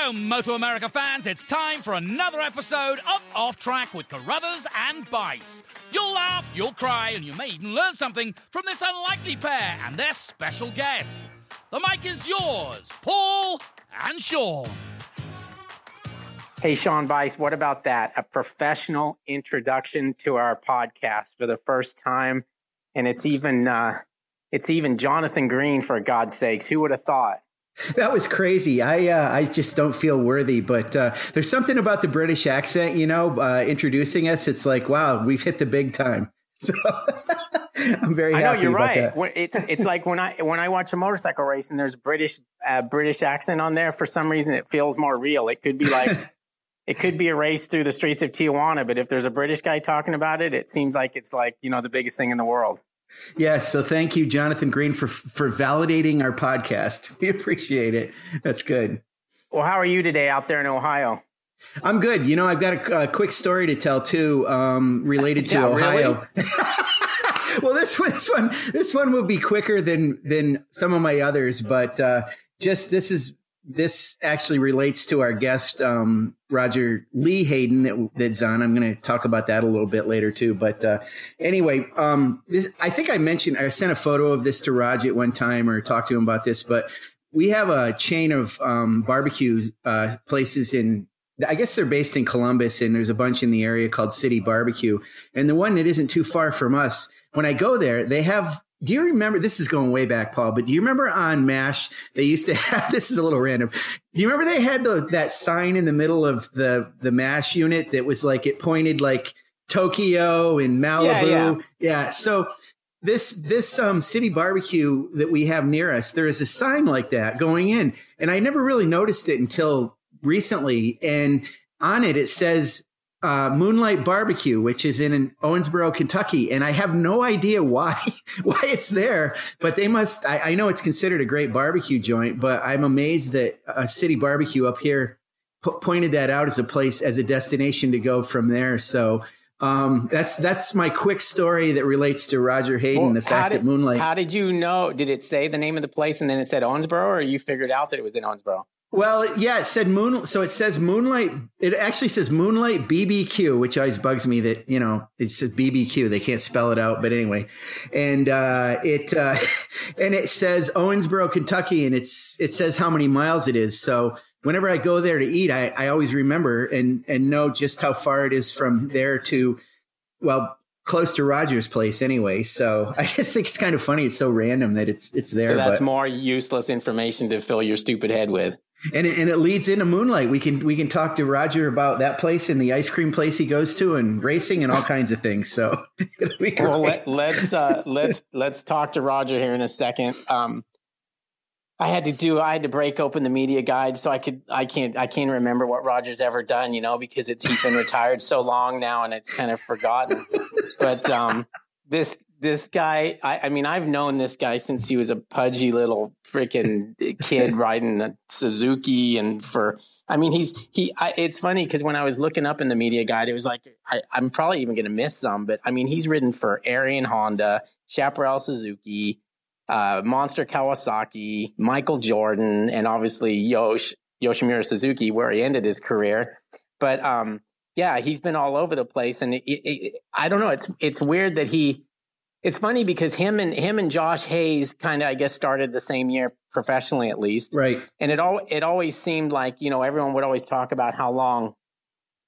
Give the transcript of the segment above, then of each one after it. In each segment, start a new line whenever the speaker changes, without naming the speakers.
Hello, Moto America fans. It's time for another episode of Off Track with Carruthers and Bice. You'll laugh, you'll cry, and you may even learn something from this unlikely pair and their special guest. The mic is yours, Paul and Sean.
Hey, Sean Bice, what about that? A professional introduction to our podcast for the first time. And it's even, uh, it's even Jonathan Green, for God's sakes. Who would have thought?
That was crazy. I uh, I just don't feel worthy, but uh, there's something about the British accent, you know, uh, introducing us. It's like, wow, we've hit the big time. So I'm very.
I know you're right. It's it's like when I when I watch a motorcycle race and there's British uh, British accent on there. For some reason, it feels more real. It could be like it could be a race through the streets of Tijuana, but if there's a British guy talking about it, it seems like it's like you know the biggest thing in the world.
Yes. So thank you, Jonathan Green, for for validating our podcast. We appreciate it. That's good.
Well, how are you today out there in Ohio?
I'm good. You know, I've got a, a quick story to tell too, um, related to
yeah,
Ohio.
Really?
well, this one, this one, this one will be quicker than than some of my others, but uh, just this is this actually relates to our guest um, Roger Lee Hayden that, that's on. I'm going to talk about that a little bit later too. But uh, anyway, um, this I think I mentioned I sent a photo of this to Roger at one time or talked to him about this. But we have a chain of um, barbecue uh, places in. I guess they're based in Columbus, and there's a bunch in the area called City Barbecue. And the one that isn't too far from us, when I go there, they have do you remember this is going way back paul but do you remember on mash they used to have this is a little random do you remember they had the, that sign in the middle of the the mash unit that was like it pointed like tokyo and malibu
yeah, yeah.
yeah. so this this um city barbecue that we have near us there is a sign like that going in and i never really noticed it until recently and on it it says uh, Moonlight Barbecue, which is in Owensboro, Kentucky, and I have no idea why why it's there. But they must. I, I, know it's considered a great barbecue joint, but I'm amazed that a city barbecue up here p- pointed that out as a place as a destination to go from there. So. Um, that's that's my quick story that relates to Roger Hayden. Well, the fact
did,
that Moonlight.
How did you know? Did it say the name of the place and then it said Owensboro, or you figured out that it was in Owensboro?
Well, yeah, it said moon. So it says moonlight. It actually says moonlight BBQ, which always bugs me that you know it says BBQ. They can't spell it out, but anyway, and uh, it uh, and it says Owensboro, Kentucky, and it's it says how many miles it is. So whenever I go there to eat, I, I always remember and and know just how far it is from there to well close to Roger's place anyway. So I just think it's kind of funny. It's so random that it's it's there.
So that's but, more useless information to fill your stupid head with
and it, and it leads into Moonlight. We can we can talk to Roger about that place and the ice cream place he goes to, and racing and all kinds of things. So
well, let, us let's, uh, let's let's talk to Roger here in a second. Um, I had to do I had to break open the media guide so I could I can't I can't remember what Roger's ever done, you know, because it's he's been retired so long now and it's kind of forgotten. but um, this this guy, I, I, mean, I've known this guy since he was a pudgy little freaking kid riding a Suzuki. And for, I mean, he's, he, I, it's funny because when I was looking up in the media guide, it was like, I, am probably even going to miss some, but I mean, he's ridden for Erion Honda, Chaparral Suzuki, uh, Monster Kawasaki, Michael Jordan, and obviously Yosh, Yoshimura Suzuki, where he ended his career. But, um, yeah, he's been all over the place. And it, it, I don't know. It's, it's weird that he, it's funny because him and him and Josh Hayes kind of, I guess, started the same year professionally, at least.
Right.
And it all it always seemed like you know everyone would always talk about how long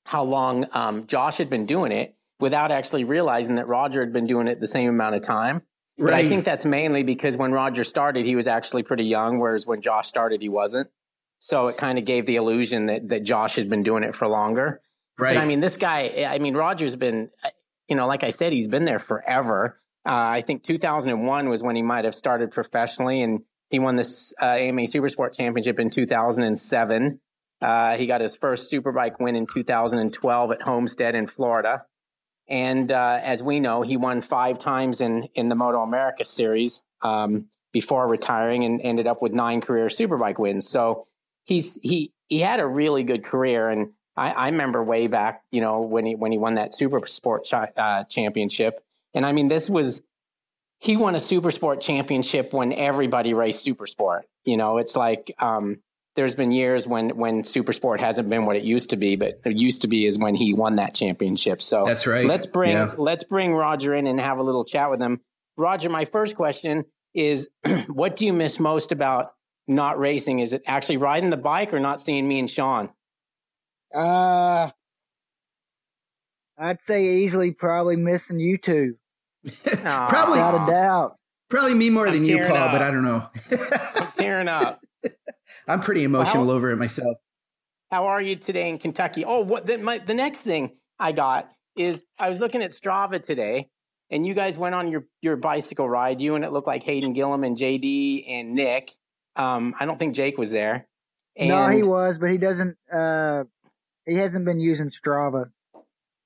how long um, Josh had been doing it without actually realizing that Roger had been doing it the same amount of time. Right. But I think that's mainly because when Roger started, he was actually pretty young, whereas when Josh started, he wasn't. So it kind of gave the illusion that that Josh had been doing it for longer.
Right.
But I mean, this guy, I mean, Roger's been, you know, like I said, he's been there forever. Uh, I think 2001 was when he might have started professionally, and he won this uh, AMA Supersport Championship in 2007. Uh, he got his first Superbike win in 2012 at Homestead in Florida. And uh, as we know, he won five times in, in the Moto America series um, before retiring and ended up with nine career Superbike wins. So he's he he had a really good career. And I, I remember way back, you know, when he when he won that Super Sport uh, championship and I mean, this was, he won a super sport championship when everybody raced super sport. You know, it's like, um, there's been years when when super sport hasn't been what it used to be, but it used to be is when he won that championship. So
that's right.
Let's bring yeah. let's bring Roger in and have a little chat with him. Roger, my first question is, what do you miss most about not racing? Is it actually riding the bike or not seeing me and Sean?
Uh, I'd say easily probably missing you two.
probably
without a doubt.
Probably me more I'm than you, Paul, up. but I don't know.
I'm tearing up.
I'm pretty emotional well, how, over it myself.
How are you today in Kentucky? Oh, what the, my, the next thing I got is I was looking at Strava today, and you guys went on your your bicycle ride. You and it looked like Hayden Gillim and JD and Nick. Um, I don't think Jake was there.
And, no, he was, but he doesn't. Uh, he hasn't been using Strava.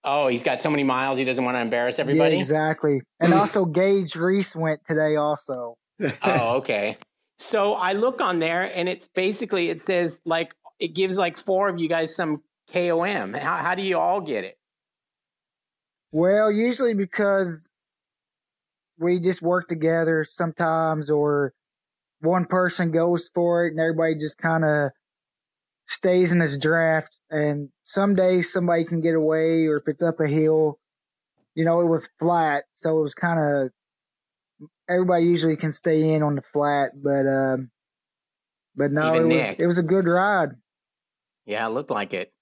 Oh, he's got so many miles. He doesn't want to embarrass everybody.
Yeah, exactly. And also, Gage Reese went today. Also.
oh, okay. So I look on there, and it's basically it says like it gives like four of you guys some KOM. How, how do you all get it?
Well, usually because we just work together sometimes, or one person goes for it, and everybody just kind of stays in this draft. And some days somebody can get away, or if it's up a hill, you know, it was flat, so it was kind of everybody usually can stay in on the flat, but um, but no, Even it was it was a good ride.
Yeah, it looked like it.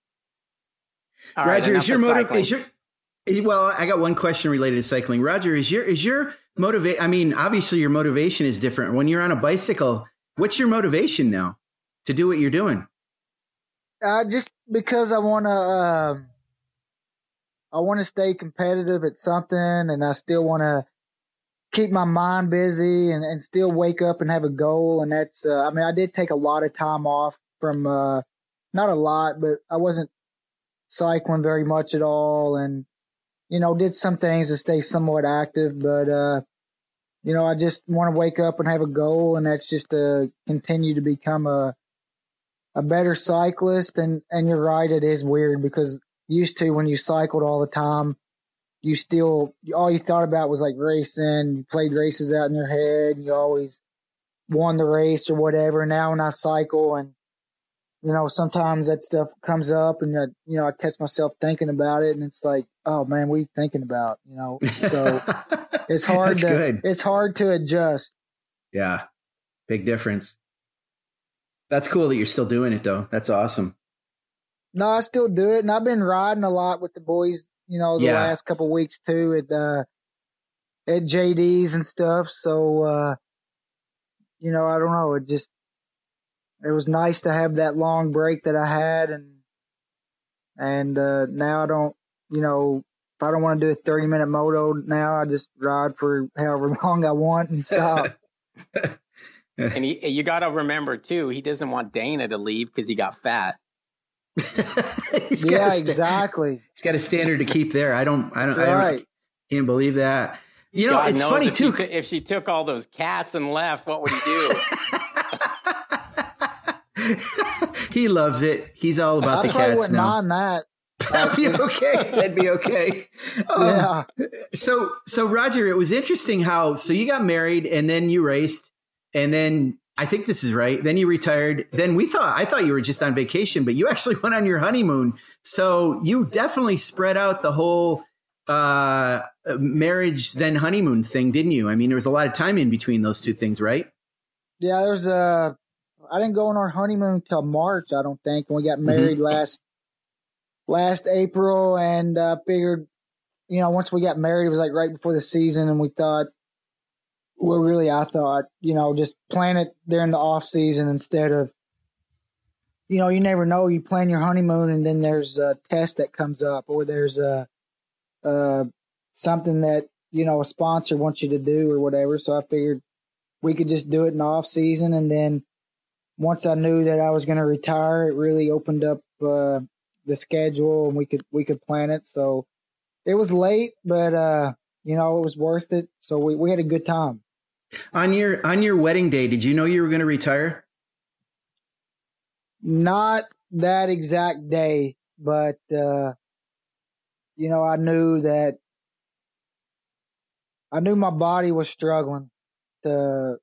All Roger, right, is your motive? Is your well? I got one question related to cycling. Roger, is your is your motivate? I mean, obviously your motivation is different when you're on a bicycle. What's your motivation now to do what you're doing?
Uh, just because I want to. Uh, I want to stay competitive at something, and I still want to keep my mind busy and, and still wake up and have a goal. And that's, uh, I mean, I did take a lot of time off from, uh, not a lot, but I wasn't cycling very much at all. And, you know, did some things to stay somewhat active, but, uh, you know, I just want to wake up and have a goal, and that's just to continue to become a a better cyclist. And and you're right, it is weird because used to when you cycled all the time, you still all you thought about was like racing. You played races out in your head. And you always won the race or whatever. Now when I cycle and you know sometimes that stuff comes up and I, you know I catch myself thinking about it and it's like oh man what are you thinking about you know so it's hard to good. it's hard to adjust.
Yeah, big difference. That's cool that you're still doing it though. That's awesome.
No, I still do it, and I've been riding a lot with the boys you know, the yeah. last couple weeks too at uh, at JD's and stuff. So uh, you know, I don't know. It just it was nice to have that long break that I had, and and uh, now I don't. You know, if I don't want to do a thirty minute moto now, I just ride for however long I want and stop.
and he, you got to remember too, he doesn't want Dana to leave because he got fat.
yeah, exactly.
He's got a standard to keep there. I don't. I don't. Right. I don't, can't believe that. You know, God it's funny
if
too.
T- if she took all those cats and left, what would he do?
he loves it. He's all about
I
the cats
wouldn't
now.
Mind that.
That'd be okay. That'd be okay. Um, yeah. So, so Roger, it was interesting how so you got married and then you raced, and then I think this is right. Then you retired. Then we thought I thought you were just on vacation, but you actually went on your honeymoon. So you definitely spread out the whole uh, marriage then honeymoon thing, didn't you? I mean, there was a lot of time in between those two things, right?
Yeah, there's a. I didn't go on our honeymoon till March, I don't think, and we got married mm-hmm. last last April, and uh, figured, you know, once we got married, it was like right before the season, and we thought, well, really, I thought, you know, just plan it during the off season instead of, you know, you never know. You plan your honeymoon and then there's a test that comes up or there's a, uh, something that, you know, a sponsor wants you to do or whatever. So I figured we could just do it in the off season. And then once I knew that I was going to retire, it really opened up, uh, the schedule and we could, we could plan it. So it was late, but, uh, you know, it was worth it. So we, we had a good time.
On your on your wedding day, did you know you were going to retire?
Not that exact day, but uh, you know, I knew that I knew my body was struggling to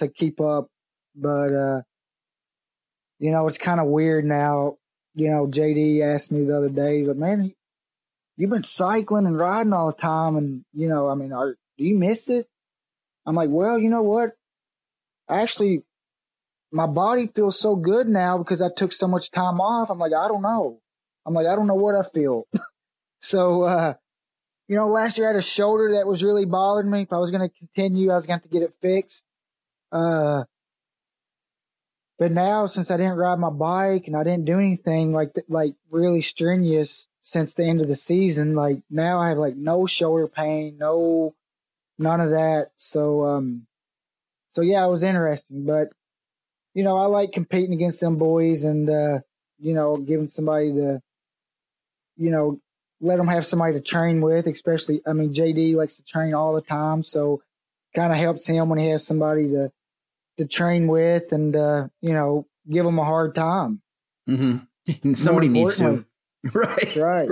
to keep up, but uh, you know, it's kind of weird now. You know, JD asked me the other day, but man, you've been cycling and riding all the time, and you know, I mean, are do you miss it? I'm like, well, you know what? Actually, my body feels so good now because I took so much time off. I'm like, I don't know. I'm like, I don't know what I feel. so, uh, you know, last year I had a shoulder that was really bothering me. If I was going to continue, I was going to have to get it fixed. Uh, but now since I didn't ride my bike and I didn't do anything like, like really strenuous since the end of the season, like now I have like no shoulder pain, no, none of that. So, um, so yeah, it was interesting, but you know, I like competing against them boys and, uh, you know, giving somebody the, you know, let them have somebody to train with, especially, I mean, JD likes to train all the time. So kind of helps him when he has somebody to, to train with and, uh, you know, give him a hard time.
Mm-hmm. Somebody needs to. Right.
Right.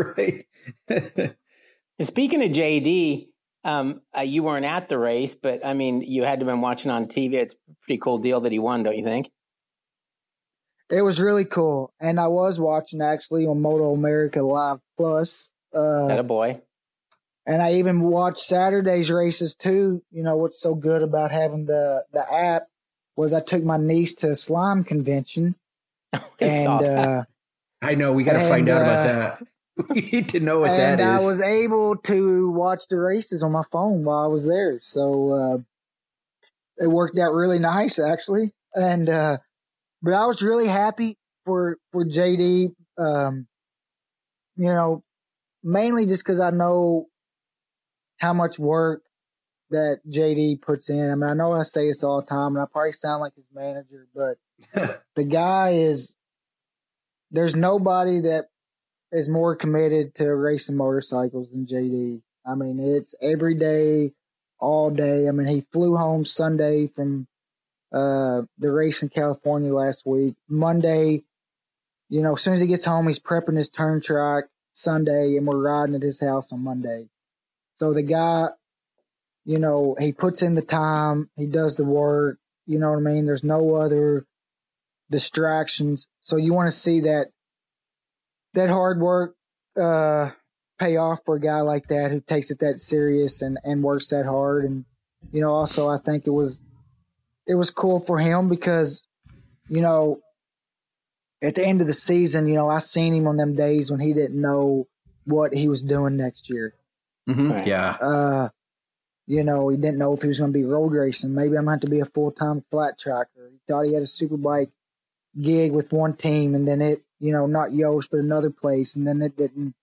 Right.
Speaking of JD, um, uh, you weren't at the race, but I mean, you had to have been watching on TV. It's a pretty cool deal that he won, don't you think?
It was really cool, and I was watching actually on Moto America Live Plus. Uh,
that a boy.
And I even watched Saturday's races too. You know what's so good about having the the app was I took my niece to a slime convention,
and
uh,
I know we got to find out about
uh,
that. We need to know what that is.
and
that is.
I was able to watch the races on my phone while I was there. So uh, it worked out really nice, actually. And uh, but I was really happy for for JD. Um, you know, mainly just because I know how much work that JD puts in. I mean, I know I say this all the time, and I probably sound like his manager, but the guy is. There's nobody that is more committed to racing motorcycles than JD. I mean, it's every day, all day. I mean, he flew home Sunday from uh, the race in California last week. Monday, you know, as soon as he gets home, he's prepping his turn track Sunday, and we're riding at his house on Monday. So the guy, you know, he puts in the time, he does the work. You know what I mean? There's no other distractions. So you want to see that that hard work uh, pay off for a guy like that who takes it that serious and, and works that hard. And you know, also I think it was it was cool for him because you know at the end of the season, you know, I seen him on them days when he didn't know what he was doing next year.
Mm-hmm.
Right.
Yeah.
Uh, you know, he didn't know if he was going to be road racing. Maybe I'm going to have to be a full time flat tracker. He thought he had a superbike gig with one team, and then it, you know, not Yosh, but another place, and then it didn't,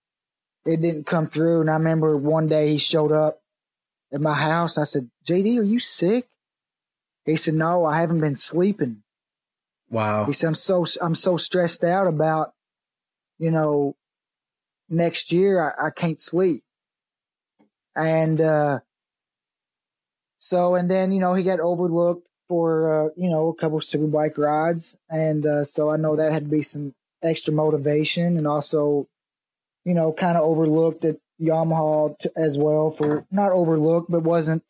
it didn't come through. And I remember one day he showed up at my house. I said, "JD, are you sick?" He said, "No, I haven't been sleeping."
Wow.
He said, "I'm so I'm so stressed out about, you know, next year. I, I can't sleep." And uh, so, and then you know, he got overlooked for uh, you know a couple of superbike rides, and uh, so I know that had to be some extra motivation, and also, you know, kind of overlooked at Yamaha t- as well for not overlooked, but wasn't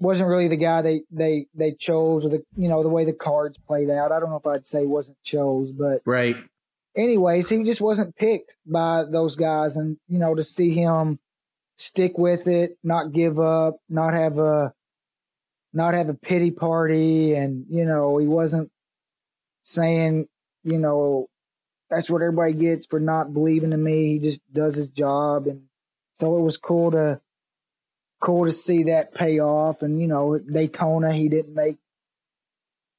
wasn't really the guy they they they chose or the you know the way the cards played out. I don't know if I'd say wasn't chose, but
Right.
anyways, he just wasn't picked by those guys, and you know to see him stick with it, not give up, not have a not have a pity party, and you know he wasn't saying you know that's what everybody gets for not believing in me. He just does his job, and so it was cool to cool to see that pay off. And you know Daytona, he didn't make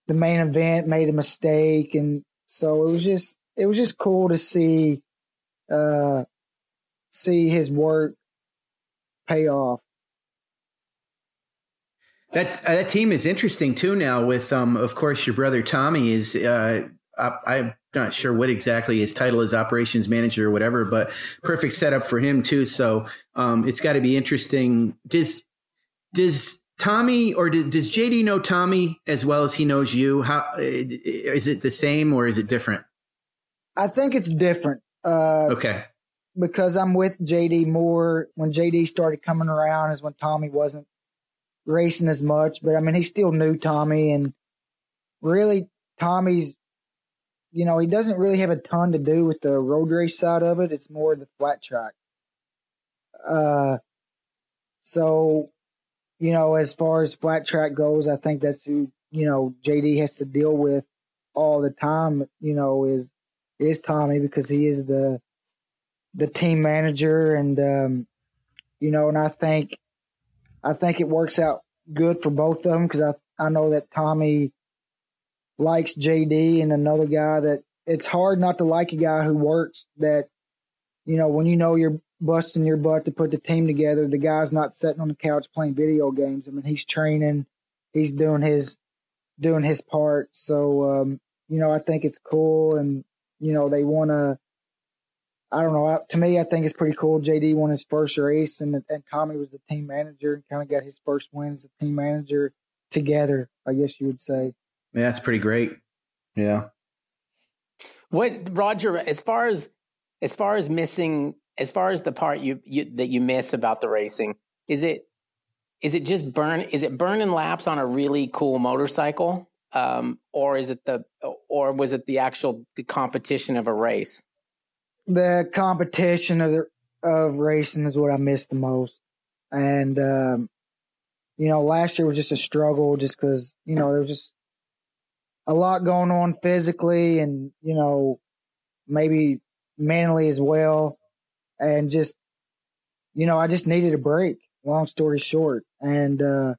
the main event, made a mistake, and so it was just it was just cool to see uh see his work pay off.
That uh, that team is interesting too now. With um, of course, your brother Tommy is. Uh, op- I'm not sure what exactly his title is, operations manager or whatever, but perfect setup for him too. So um, it's got to be interesting. Does does Tommy or does, does JD know Tommy as well as he knows you? How uh, is it the same or is it different?
I think it's different. Uh
Okay.
because I'm with JD more. When JD started coming around is when Tommy wasn't racing as much, but I mean, he still knew Tommy and really Tommy's you know, he doesn't really have a ton to do with the road race side of it. It's more the flat track. Uh, so, you know, as far as flat track goes, I think that's who, you know, JD has to deal with all the time, you know, is, is Tommy because he is the, the team manager and, um, you know, and I think, I think it works out good for both of them because I, I know that Tommy likes JD and another guy that it's hard not to like a guy who works that, you know, when you know you're busting your butt to put the team together, the guy's not sitting on the couch playing video games. I mean, he's training, he's doing his, doing his part. So, um, you know, I think it's cool and, you know, they want to, I don't know. To me, I think it's pretty cool. JD won his first race, and and Tommy was the team manager and kind of got his first win as the team manager together. I guess you would say.
Yeah, that's pretty great. Yeah.
What Roger? As far as as far as missing, as far as the part you, you that you miss about the racing, is it is it just burn? Is it burning laps on a really cool motorcycle, um, or is it the or was it the actual the competition of a race?
The competition of the of racing is what I miss the most. And um, you know, last year was just a struggle, just because you know there was just a lot going on physically, and you know, maybe mentally as well, and just you know, I just needed a break. Long story short, and uh,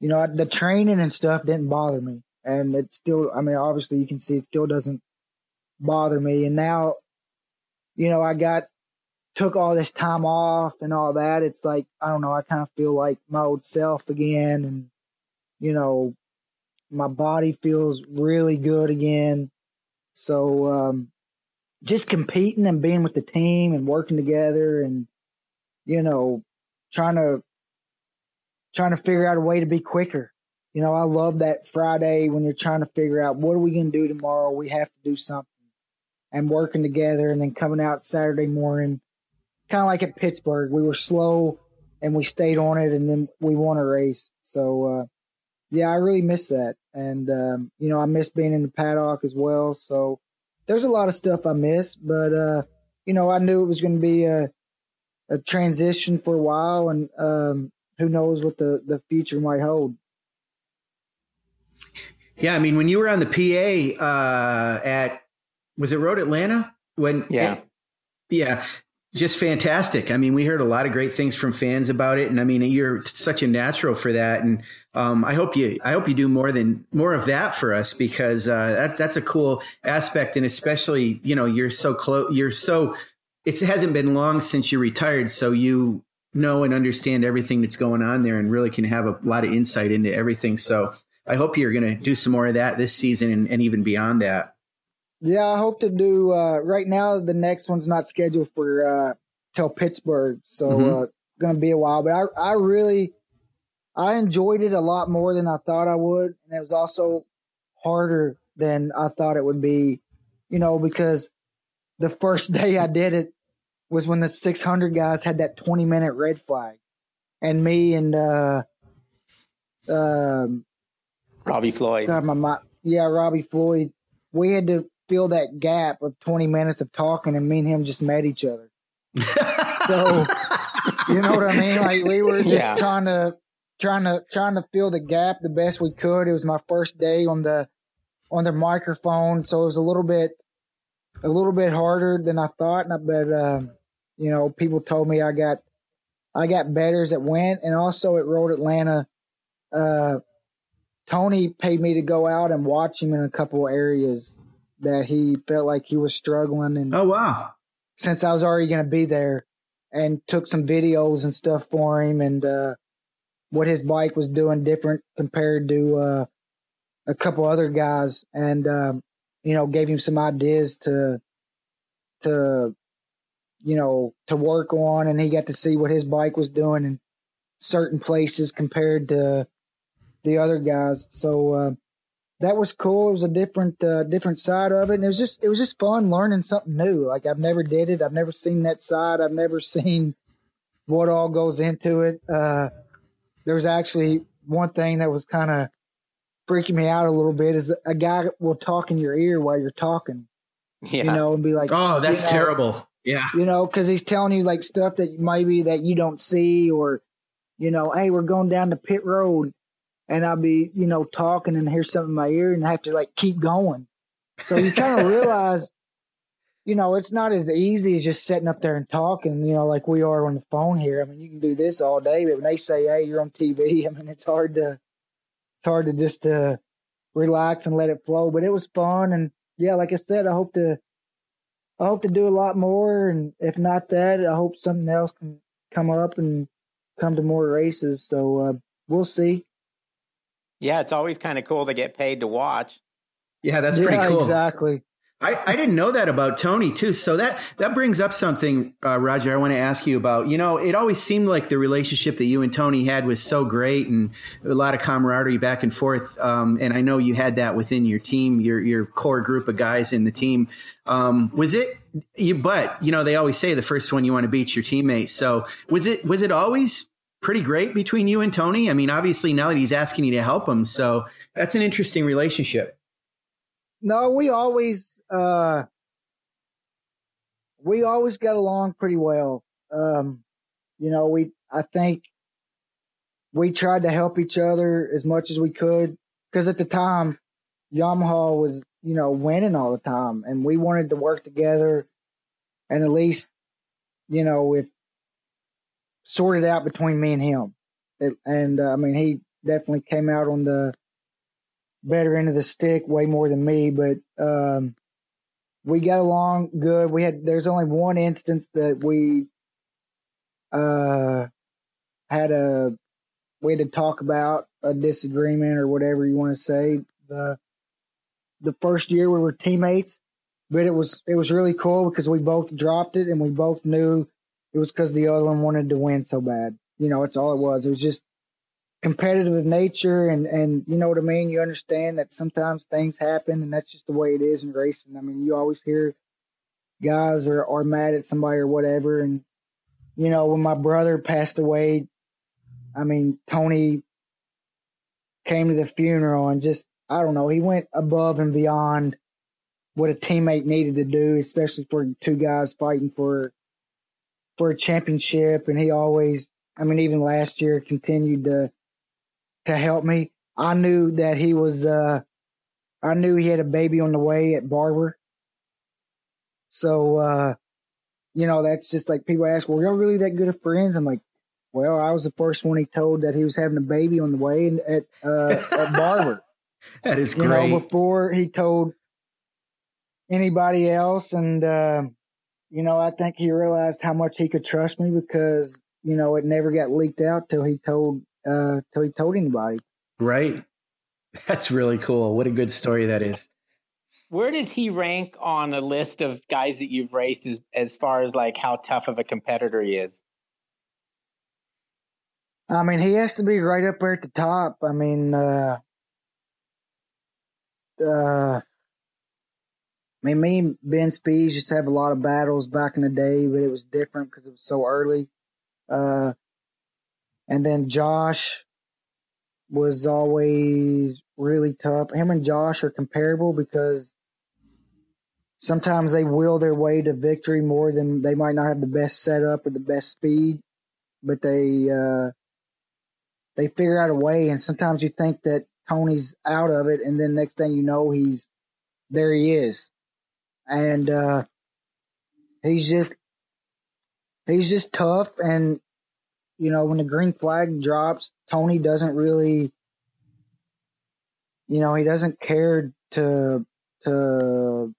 you know, the training and stuff didn't bother me, and it still. I mean, obviously, you can see it still doesn't bother me, and now you know, I got took all this time off and all that. It's like I don't know. I kind of feel like my old self again, and you know, my body feels really good again. So um, just competing and being with the team and working together, and you know, trying to trying to figure out a way to be quicker. You know, I love that Friday when you're trying to figure out what are we going to do tomorrow. We have to do something and working together and then coming out Saturday morning, kind of like at Pittsburgh. We were slow and we stayed on it and then we won a race. So, uh, yeah, I really miss that. And, um, you know, I miss being in the paddock as well. So there's a lot of stuff I miss, but, uh, you know, I knew it was going to be a, a transition for a while and, um, who knows what the, the future might hold.
Yeah, I mean, when you were on the PA uh, at was it Road Atlanta? When
yeah,
it, yeah, just fantastic. I mean, we heard a lot of great things from fans about it, and I mean, you're such a natural for that. And um, I hope you, I hope you do more than more of that for us because uh, that that's a cool aspect, and especially you know you're so close, you're so. It hasn't been long since you retired, so you know and understand everything that's going on there, and really can have a lot of insight into everything. So I hope you're going to do some more of that this season and, and even beyond that.
Yeah, I hope to do. Uh, right now, the next one's not scheduled for uh, till Pittsburgh, so mm-hmm. uh, going to be a while. But I, I really, I enjoyed it a lot more than I thought I would, and it was also harder than I thought it would be. You know, because the first day I did it was when the 600 guys had that 20 minute red flag, and me and uh, um,
Robbie Floyd.
God, my, my yeah, Robbie Floyd. We had to fill that gap of 20 minutes of talking and me and him just met each other. so, you know what I mean? Like we were just yeah. trying to, trying to, trying to fill the gap the best we could. It was my first day on the, on the microphone. So it was a little bit, a little bit harder than I thought. And I, but, um, you know, people told me I got, I got better as it went. And also at Road Atlanta, uh, Tony paid me to go out and watch him in a couple areas that he felt like he was struggling and
oh wow.
since i was already going to be there and took some videos and stuff for him and uh, what his bike was doing different compared to uh, a couple other guys and um, you know gave him some ideas to to you know to work on and he got to see what his bike was doing in certain places compared to the other guys. So uh, that was cool. It was a different uh, different side of it, and it was just it was just fun learning something new. Like I've never did it. I've never seen that side. I've never seen what all goes into it. Uh, there was actually one thing that was kind of freaking me out a little bit is a guy will talk in your ear while you're talking,
Yeah.
you know, and be like,
Oh, that's
you know,
terrible. Yeah.
you know, because he's telling you like stuff that maybe that you don't see, or you know, hey, we're going down the pit road, and I'll be you know talking and hear something in my ear and have to like keep going. So you kind of realize, you know, it's not as easy as just sitting up there and talking, you know, like we are on the phone here. I mean, you can do this all day, but when they say, hey, you're on TV, I mean, it's hard to it's hard to just uh, relax and let it flow. But it was fun, and yeah, like I said, I hope to I hope to do a lot more, and if not that, I hope something else can come up and come to more races. So uh, we'll see.
Yeah, it's always kind of cool to get paid to watch.
Yeah, that's
yeah,
pretty cool.
exactly.
I, I didn't know that about Tony too. So that that brings up something, uh, Roger. I want to ask you about. You know, it always seemed like the relationship that you and Tony had was so great, and a lot of camaraderie back and forth. Um, and I know you had that within your team, your your core group of guys in the team. Um, was it you? But you know, they always say the first one you want to beat your teammates. So was it was it always pretty great between you and Tony? I mean, obviously now that he's asking you to help him, so that's an interesting relationship.
No, we always uh we always got along pretty well. Um you know, we I think we tried to help each other as much as we could because at the time Yamaha was, you know, winning all the time and we wanted to work together and at least you know, if sorted out between me and him. It, and uh, I mean, he definitely came out on the better end of the stick way more than me, but um, we got along good. We had there's only one instance that we uh, had a we had to talk about a disagreement or whatever you want to say. The the first year we were teammates, but it was it was really cool because we both dropped it and we both knew it was because the other one wanted to win so bad. You know, it's all it was. It was just competitive nature and and you know what I mean. You understand that sometimes things happen and that's just the way it is in racing. I mean, you always hear guys are are mad at somebody or whatever, and you know when my brother passed away, I mean Tony came to the funeral and just I don't know he went above and beyond what a teammate needed to do, especially for two guys fighting for for a championship, and he always. I mean, even last year continued to to help me. I knew that he was uh I knew he had a baby on the way at Barber. So uh you know, that's just like people ask, Well, y'all really that good of friends? I'm like, Well, I was the first one he told that he was having a baby on the way and at uh at Barber.
That is
You
great.
know, before he told anybody else and uh you know, I think he realized how much he could trust me because, you know, it never got leaked out till he told uh till he told anybody.
Right. That's really cool. What a good story that is.
Where does he rank on a list of guys that you've raced as as far as like how tough of a competitor he is?
I mean, he has to be right up there at the top. I mean, uh, uh, I mean, me and Ben Spies used to have a lot of battles back in the day, but it was different because it was so early. Uh, and then Josh was always really tough. Him and Josh are comparable because sometimes they will their way to victory more than they might not have the best setup or the best speed, but they, uh, they figure out a way. And sometimes you think that Tony's out of it, and then next thing you know, he's there. He is, and uh, he's just he's just tough. And you know, when the green flag drops, Tony doesn't really, you know, he doesn't care to to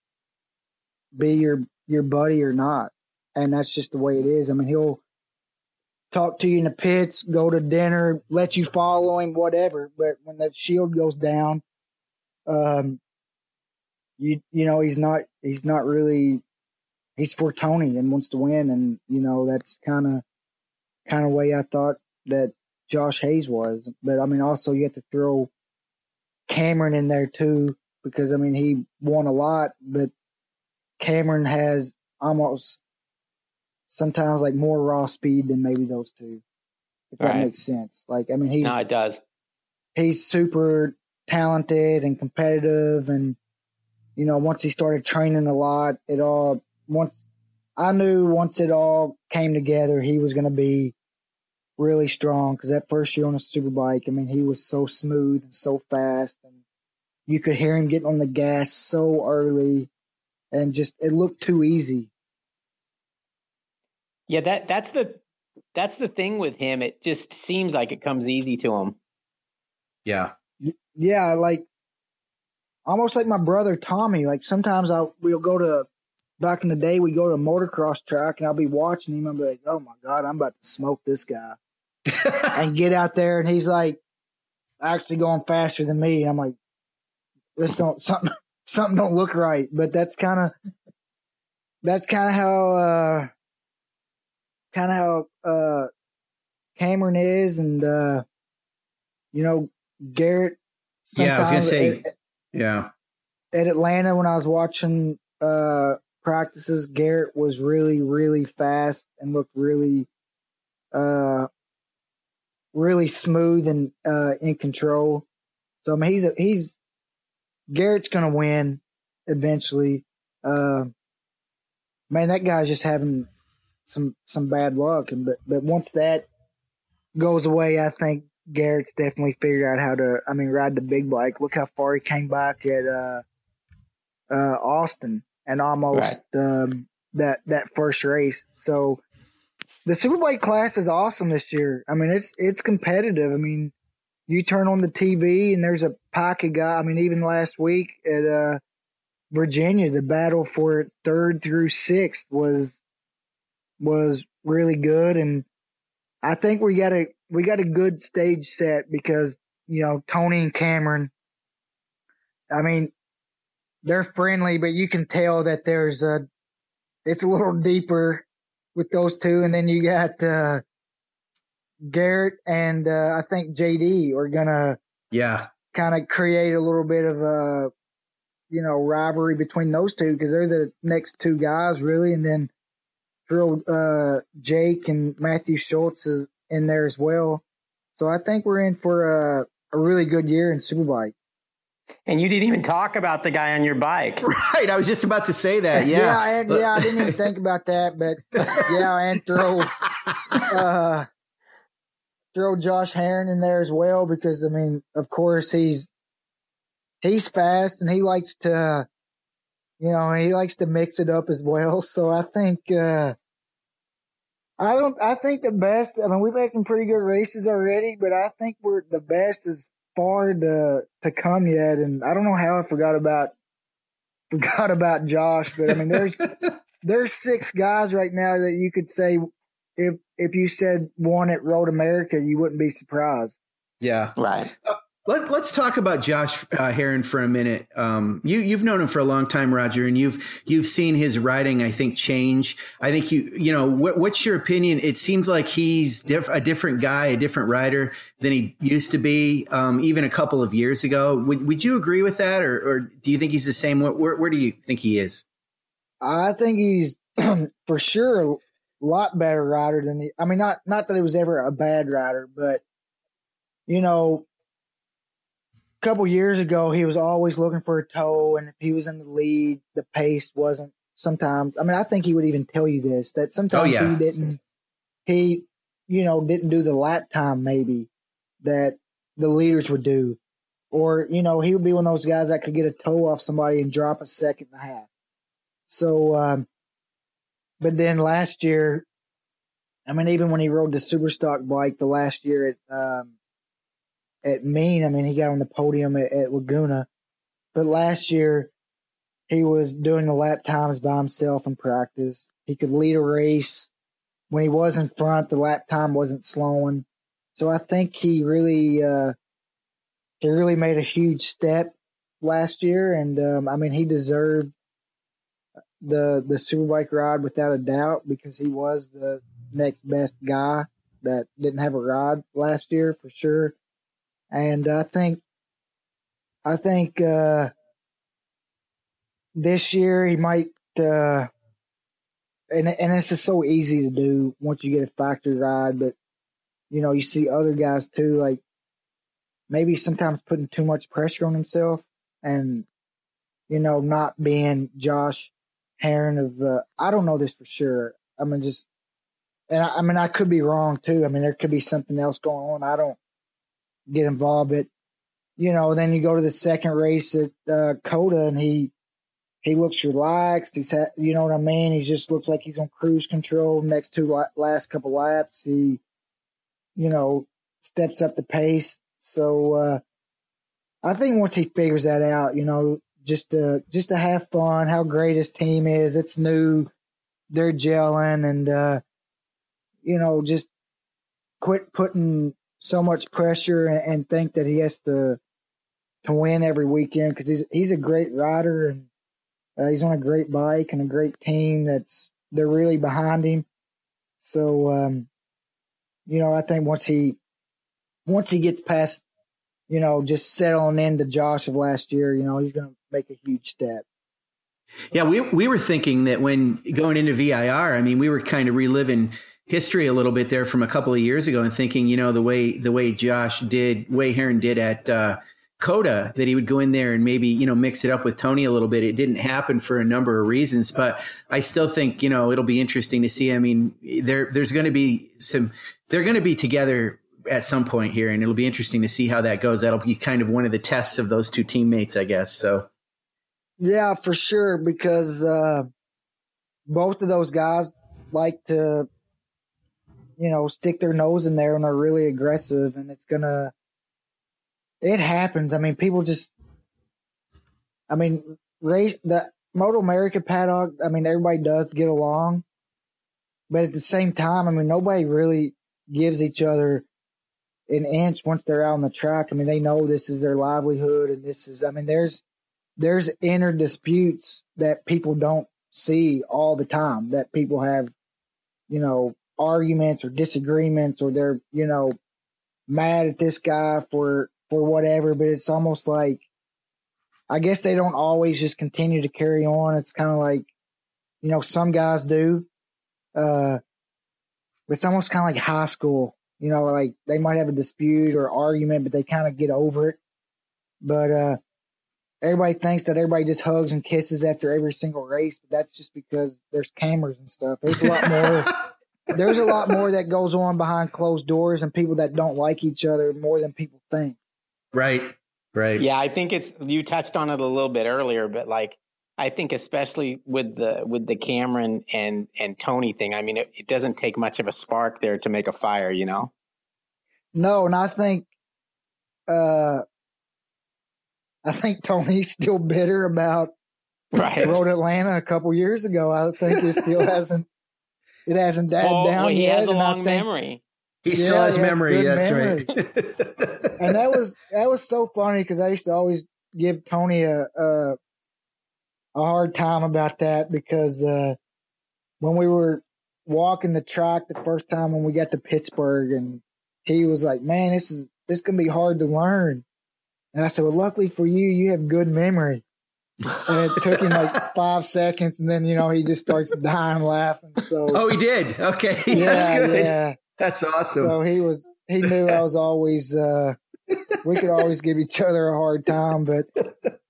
be your your buddy or not, and that's just the way it is. I mean, he'll talk to you in the pits, go to dinner, let you follow him, whatever. But when that shield goes down, um, you you know he's not he's not really he's for Tony and wants to win, and you know that's kind of kind of way I thought that Josh Hayes was. But I mean, also you have to throw Cameron in there too because I mean he won a lot, but Cameron has almost sometimes like more raw speed than maybe those two. If that
Right.
makes sense. Like I mean he's
No, it does.
he's super talented and competitive. And, you know, once he started training a lot, it all, once I knew once it all came together, he was going to be really strong because that first year on a superbike, I mean, he was so smooth and so fast, and you could hear him getting on the gas so early, and just it looked too easy.
Yeah, that that's the that's the thing with him. It just seems like it comes easy to him.
Yeah,
yeah, like almost like my brother Tommy. Like sometimes I we'll go to back in the day we go to a motocross track and I'll be watching him. and be like, oh my god, I'm about to smoke this guy, and get out there and he's like actually going faster than me. And I'm like, this don't something something don't look right. But that's kind of that's kind of how uh kind of how uh Cameron is, and uh you know Garrett.
Yeah, I was gonna say.
At,
yeah.
At Atlanta, when I was watching uh practices, Garrett was really, really fast and looked really, uh, really smooth and uh in control. So I mean, he's a, he's Garrett's gonna win eventually. Uh, man, that guy's just having some some bad luck, and but but once that goes away, I think Garrett's definitely figured out how to. I mean, ride the big bike. Look how far he came back at uh, uh, Austin and almost right. um, that that first race. So the superbike class is awesome this year. I mean, it's it's competitive. I mean, you turn on the TV and there's a pack of guys. I mean, even last week at uh, Virginia, the battle for third through sixth was was really good, and I think we got a we got a good stage set because you know Tony and Cameron. I mean, they're friendly, but you can tell that there's a it's a little deeper with those two, and then you got uh, Garrett and uh, I think JD are gonna
yeah
kind of create a little bit of a you know rivalry between those two because they're the next two guys really, and then throw uh, Jake and Mathew Scholtz is in there as well. So I think we're in for a, a really good year in Superbike.
And you didn't even talk about the guy on your bike.
Right. I was just about to say that. Yeah.
yeah, and, yeah, I didn't even think about that, but yeah, and throw uh, throw Josh Herrin in there as well because I mean, of course he's he's fast and he likes to you know, he likes to mix it up as well. So I think uh I don't. I think the best. I mean, we've had some pretty good races already, but I think we're the best is far to to come yet. And I don't know how I forgot about forgot about Josh, but I mean, there's there's six guys right now that you could say if if you said one at Road America, you wouldn't be surprised.
Yeah,
right. Uh,
Let, us talk about Josh uh, Herrin for a minute. Um, you you've known him for a long time, Roger, and you've you've seen his riding. I think change. I think you you know what, what's your opinion? It seems like he's diff- a different guy, a different rider than he used to be, um, even a couple of years ago. Would would you agree with that, or, or do you think he's the same? Where, where do you think he is?
I think he's for sure a lot better rider than he. I mean, not not that he was ever a bad rider, but you know couple years ago, he was always looking for a toe, and if he was in the lead, the pace wasn't. Sometimes, I mean, I think he would even tell you this that sometimes oh, yeah. he didn't. He, you know, didn't do the lap time maybe that the leaders would do, or you know, he would be one of those guys that could get a toe off somebody and drop a second and a half. So, um, but then last year, I mean, even when he rode the super stock bike the last year at um, at Maine. I mean, he got on the podium at, at Laguna, but last year he was doing the lap times by himself in practice. He could lead a race. When he was in front, the lap time wasn't slowing. So I think he really, uh, he really made a huge step last year, and um, I mean, he deserved the the superbike ride without a doubt because he was the next best guy that didn't have a ride last year for sure and I think I think uh, this year he might. Uh, and and this is so easy to do once you get a factory ride, but you know you see other guys too, like maybe sometimes putting too much pressure on himself and you know not being Josh Herrin of the. I don't know this for sure. I mean, just and I, I mean I could be wrong too. I mean there could be something else going on. I don't get involved, but you know, then you go to the second race at uh, COTA and he he looks relaxed. He's had, you know what I mean. He just looks like he's on cruise control. Next two last couple laps, he, you know, steps up the pace. So uh, I think once he figures that out, you know, just to just to have fun, how great his team is. It's new, they're gelling, and uh, you know, just quit putting so much pressure and, and think that he has to to win every weekend because he's he's a great rider and uh, he's on a great bike and a great team that's they're really behind him. So um, you know, I think once he once he gets past, you know, just settling into Josh of last year, you know, he's going to make a huge step.
Yeah, we we were thinking that when going into VIR, I mean, we were kind of reliving history a little bit there from a couple of years ago and thinking, you know, the way the way Josh did, way Herrin did at uh, COTA, that he would go in there and maybe you know mix it up with Tony a little bit. It didn't happen for a number of reasons, but I still think you know it'll be interesting to see. I mean, there there's going to be some they're going to be together at some point here, and it'll be interesting to see how that goes. That'll be kind of one of the tests of those two teammates, I guess. So,
yeah, for sure, because uh, both of those guys like to you know, stick their nose in there and are really aggressive and it's gonna it happens. I mean, people just I mean, race the Moto America paddock, I mean, everybody does get along. But at the same time, I mean, nobody really gives each other an inch once they're out on the track. I mean, they know this is their livelihood and this is I mean, there's there's inner disputes that people don't see all the time that people have, you know, arguments or disagreements or they're, you know, mad at this guy for for whatever, but it's almost like I guess they don't always just continue to carry on. It's kind of like, you know, some guys do. Uh it's almost kind of like high school. You know, like they might have a dispute or argument, but they kind of get over it. But uh everybody thinks that everybody just hugs and kisses after every single race, but that's just because there's cameras and stuff. There's a lot more there's a lot more that goes on behind closed doors and people that don't like each other more than people think.
Right. Right.
Yeah, I think it's you touched on it a little bit earlier, but like I think especially with the with the Cameron and and Tony thing, I mean it, it doesn't take much of a spark there to make a fire, you know?
No, and I think uh I think Tony's still bitter about
right.
Road Atlanta a couple years ago. I think he still hasn't it hasn't died
well,
down
well, he
yet.
has a long
think,
memory.
He yeah, still has
he
memory.
Has
that's
memory.
right.
and that was that was so funny because I used to always give Tony a a, a hard time about that because uh, when we were walking the track the first time when we got to Pittsburgh and he was like, "Man, this is this gonna be hard to learn." And I said, "Well, luckily for you, you have good memory." And it took him like five seconds, and then you know he just starts dying laughing. So
oh, he did. Okay,
yeah,
that's good.
Yeah,
that's awesome.
So he was he knew I was always uh, we could always give each other a hard time, but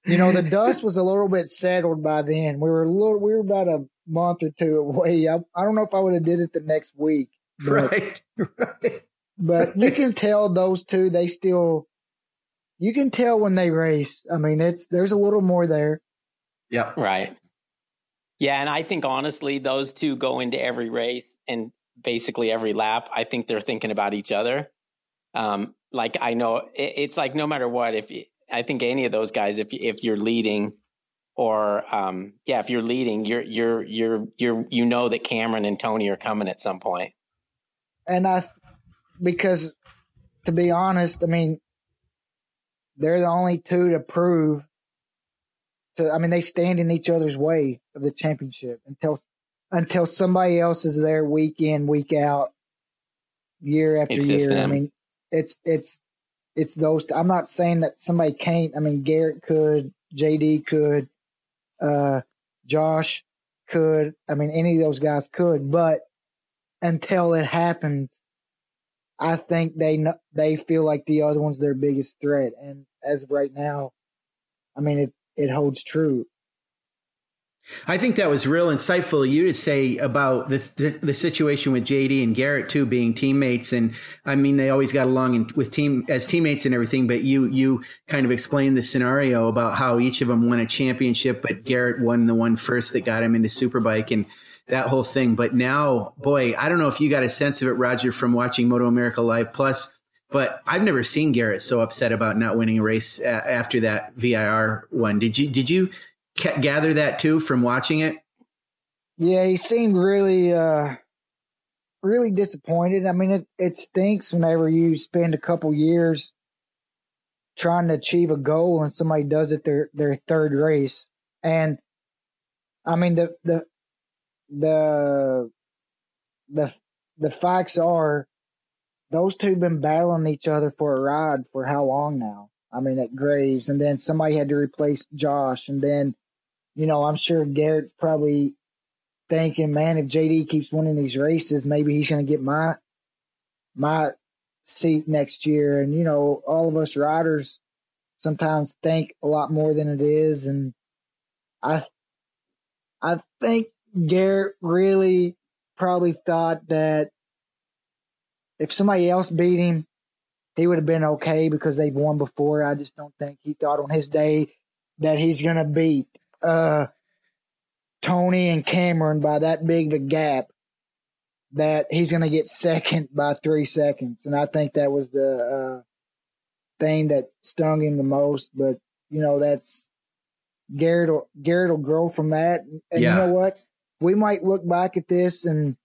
you know the dust was a little bit settled by then. We were a little we were about a month or two away. I, I don't know if I would have did it the next week.
But, right, right.
But you can tell those two they still you can tell when they race. I mean, it's there's a little more there.
Yeah.
Right. Yeah, and I think honestly, those two go into every race and basically every lap. I think they're thinking about each other. Um, like I know it, it's like no matter what, if you, I think any of those guys, if if you're leading, or um, yeah, if you're leading, you're you're you're you're you know that Cameron and Tony are coming at some point.
And I, because to be honest, I mean, they're the only two to prove to I mean they stand in each other's way of the championship until until somebody else is there week in, week out, year after
it's
year. I mean it's it's it's those I'm not saying that somebody can't I mean Garrett could, JD could, uh Josh could, I mean any of those guys could, but until it happens, I think they they feel like the other one's their biggest threat, and as of right now, I mean it it holds true.
I think that was real insightful of you to say about the the, the situation with JD and Garrett too being teammates, and I mean they always got along in, with team as teammates and everything. But you you kind of explained the scenario about how each of them won a championship, but Garrett won the one first that got him into Superbike and that whole thing. But now, boy, I don't know if you got a sense of it, Roger, from watching Moto America Live Plus. But I've never seen Garrett so upset about not winning a race after that VIR one. Did you? Did you? gather that too from watching it?
Yeah, he seemed really, uh, really disappointed. I mean, it, it stinks whenever you spend a couple years trying to achieve a goal and somebody does it their their third race. And I mean the the the the the facts are those two been battling each other for a ride for how long now? I mean at Graves and then somebody had to replace Josh and then you know, I'm sure Garrett's probably thinking, man, if JD keeps winning these races, maybe he's going to get my my seat next year. And you know, all of us riders sometimes think a lot more than it is, and I I think Garrett really probably thought that if somebody else beat him, he would have been okay because they've won before. I just don't think he thought on his day that he's going to beat uh, Tony and Cameron by that big of a gap that he's going to get second by three seconds. And I think that was the uh, thing that stung him the most. But, you know, that's Garrett will, Garrett will grow from that. And yeah. you know what? We might look back at this and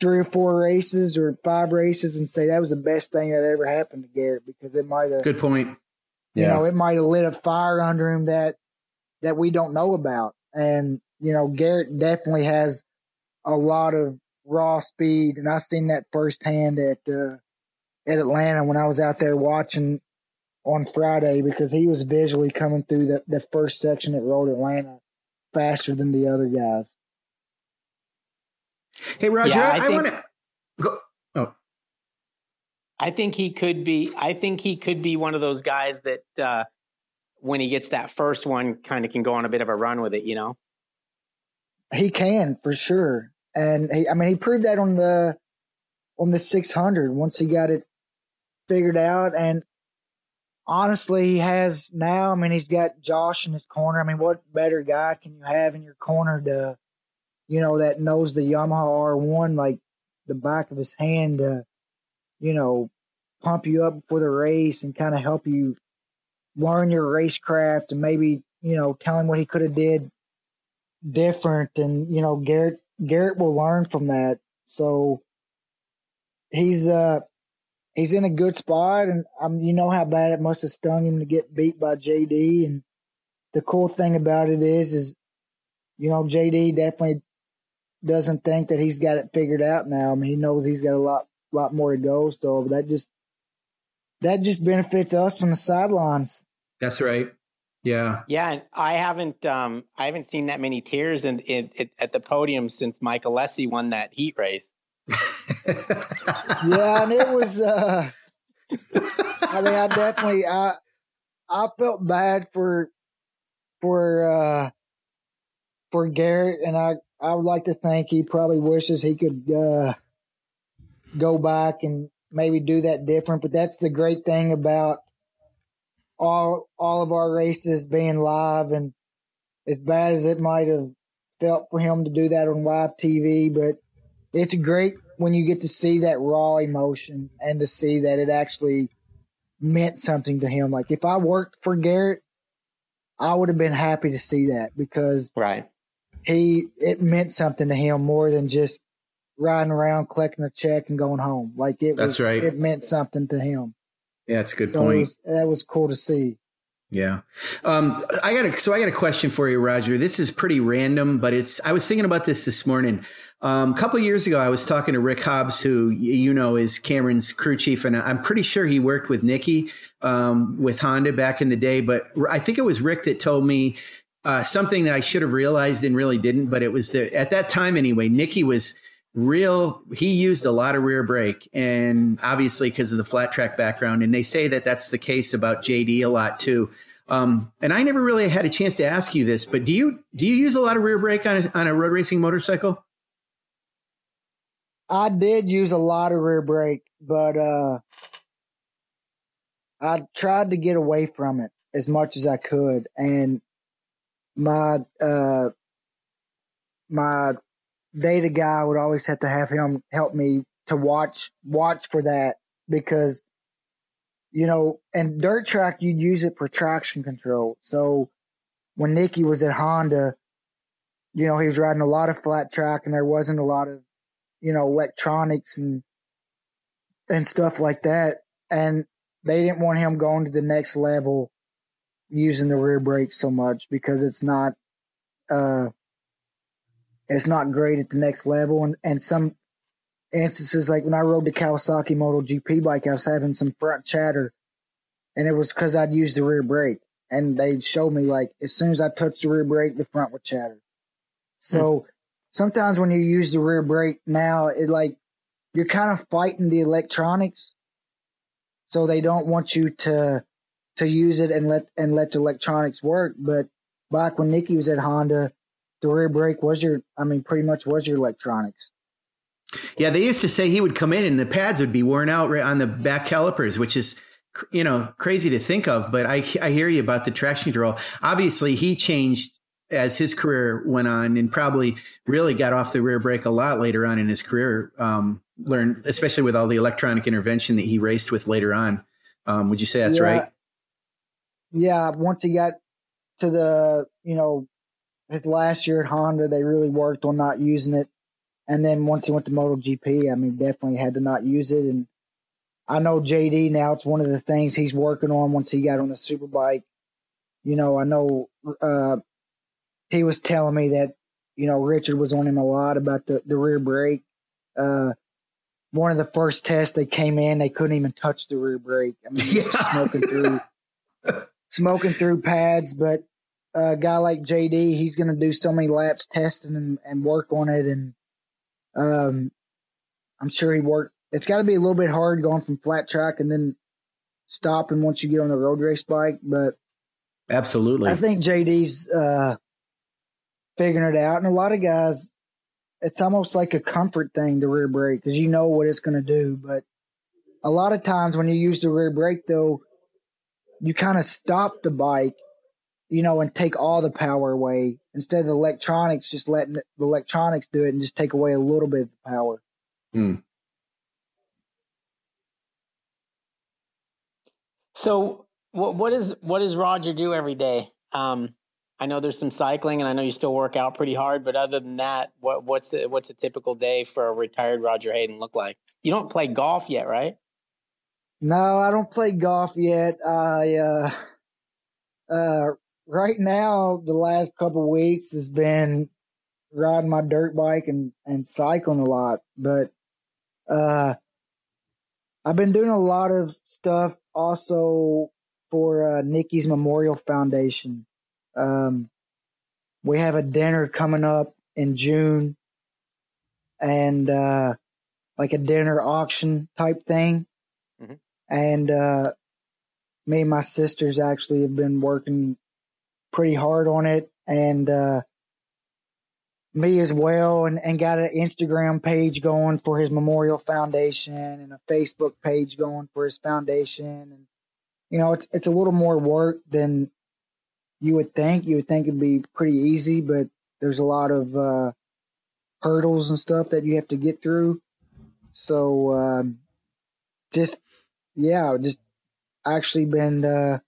three or four races or five races and say that was the best thing that ever happened to Garrett because it might have.
Good point.
Yeah. You know, it might have lit a fire under him that that we don't know about. And, you know, Garrett definitely has a lot of raw speed. And I seen that firsthand at, uh, at Atlanta when I was out there watching on Friday because he was visually coming through the, the first section at Road Atlanta faster than the other guys.
Hey, Roger, yeah, I, I want to go. Oh,
I think he could be. I think he could be one of those guys that uh, when he gets that first one, kind of can go on a bit of a run with it, you know?
He can for sure. And he, I mean, he proved that on the, on the 600 once he got it figured out. And honestly, he has now, I mean, he's got Josh in his corner. I mean, what better guy can you have in your corner to, you know, that knows the Yamaha R1 like the back of his hand to, you know, pump you up for the race and kind of help you learn your racecraft and maybe you know tell him what he could have did different and you know Garrett Garrett will learn from that. So he's uh he's in a good spot and um you know how bad it must have stung him to get beat by JD and the cool thing about it is is you know JD definitely doesn't think that he's got it figured out now I mean he knows he's got a lot lot more to go so that just that just benefits us from the sidelines
that's right. Yeah.
Yeah, and I haven't um I haven't seen that many tears in, in, in at the podium since Mike Alessi won that heat race.
yeah, and it was uh I mean I definitely I I felt bad for for uh for Garrett and I I would like to think he probably wishes he could uh go back and maybe do that different, but that's the great thing about all all of our races being live and as bad as it might have felt for him to do that on live TV, but it's great when you get to see that raw emotion and to see that it actually meant something to him. Like if I worked for Garrett, I would have been happy to see that because
right
he it meant something to him more than just riding around collecting a check and going home. Like it
That's
was,
right.
It meant something to him.
Yeah, it's a good
so
point.
Was, that was cool to see.
Yeah. Um, I got a, so I got a question for you, Roger. This is pretty random, but it's, I was thinking about this this morning. Um, a couple years ago, I was talking to Rick Hobbs, who you know is Cameron's crew chief, and I'm pretty sure he worked with Nicky um, with Honda back in the day. But I think it was Rick that told me uh, something that I should have realized and really didn't. But it was the, at that time anyway. Nicky was real he used a lot of rear brake and obviously because of the flat track background and they say that that's the case about jd a lot too um, and i never really had a chance to ask you this but do you do you use a lot of rear brake on a, on a road racing motorcycle
i did use a lot of rear brake but uh i tried to get away from it as much as i could and my uh my data guy would always have to have him help me to watch watch for that because you know and dirt track you'd use it for traction control. So when Nicky was at honda you know he was riding a lot of flat track and there wasn't a lot of you know electronics and and stuff like that. And they didn't want him going to the next level using the rear brake so much because it's not uh it's not great at the next level. And, and some instances, like when I rode the Kawasaki Moto GP bike, I was having some front chatter and it was because I'd used the rear brake. And they showed me like as soon as I touched the rear brake, the front would chatter. So hmm. sometimes when you use the rear brake now, it like you're kind of fighting the electronics. So they don't want you to to use it and let and let the electronics work. But back when Nicky was at Honda, the rear brake was your, I mean, pretty much was your electronics.
Yeah, they used to say he would come in and the pads would be worn out right on the back calipers, which is, you know, crazy to think of. But I, I hear you about the traction control. Obviously, he changed as his career went on and probably really got off the rear brake a lot later on in his career. Um, learned, especially with all the electronic intervention that he raced with later on. Um, would you say that's
yeah.
right?
Yeah. Once he got to the, you know, his last year at Honda, they really worked on not using it. And then once he went to MotoGP, I mean, definitely had to not use it. And I know JD now, it's one of the things he's working on once he got on the superbike. You know, I know uh, he was telling me that, you know, Richard was on him a lot about the, the rear brake. Uh, one of the first tests they came in, they couldn't even touch the rear brake. I mean, yeah. smoking through, smoking through pads. But a guy like JD, he's going to do so many laps testing and, and work on it. And um, I'm sure he worked. It's got to be a little bit hard going from flat track and then stopping once you get on the road race bike. But
absolutely,
I think JD's uh, figuring it out. And a lot of guys, it's almost like a comfort thing, the rear brake, because you know what it's going to do. But a lot of times when you use the rear brake, though, you kind of stop the bike you know, and take all the power away instead of the electronics, just letting the electronics do it and just take away a little bit of the power.
Hmm.
So, what what is what does Roger do every day? Um, I know there's some cycling, and I know you still work out pretty hard. But other than that, what what's the, what's a typical day for a retired Roger Hayden look like? You don't play golf yet, right?
No, I don't play golf yet. I uh, uh, right now, the last couple weeks has been riding my dirt bike and, and cycling a lot. But, uh, I've been doing a lot of stuff also for, uh, Nicky's Memorial Foundation. Um, we have a dinner coming up in June and, uh, like a dinner auction type thing. Mm-hmm. And, uh, me and my sisters actually have been working pretty hard on it. And uh, me as well and, and got an Instagram page going for his memorial foundation and a Facebook page going for his foundation. And you know it's it's a little more work than you would think. You would think it'd be pretty easy but there's a lot of uh, hurdles and stuff that you have to get through. So um, just yeah just actually been uh,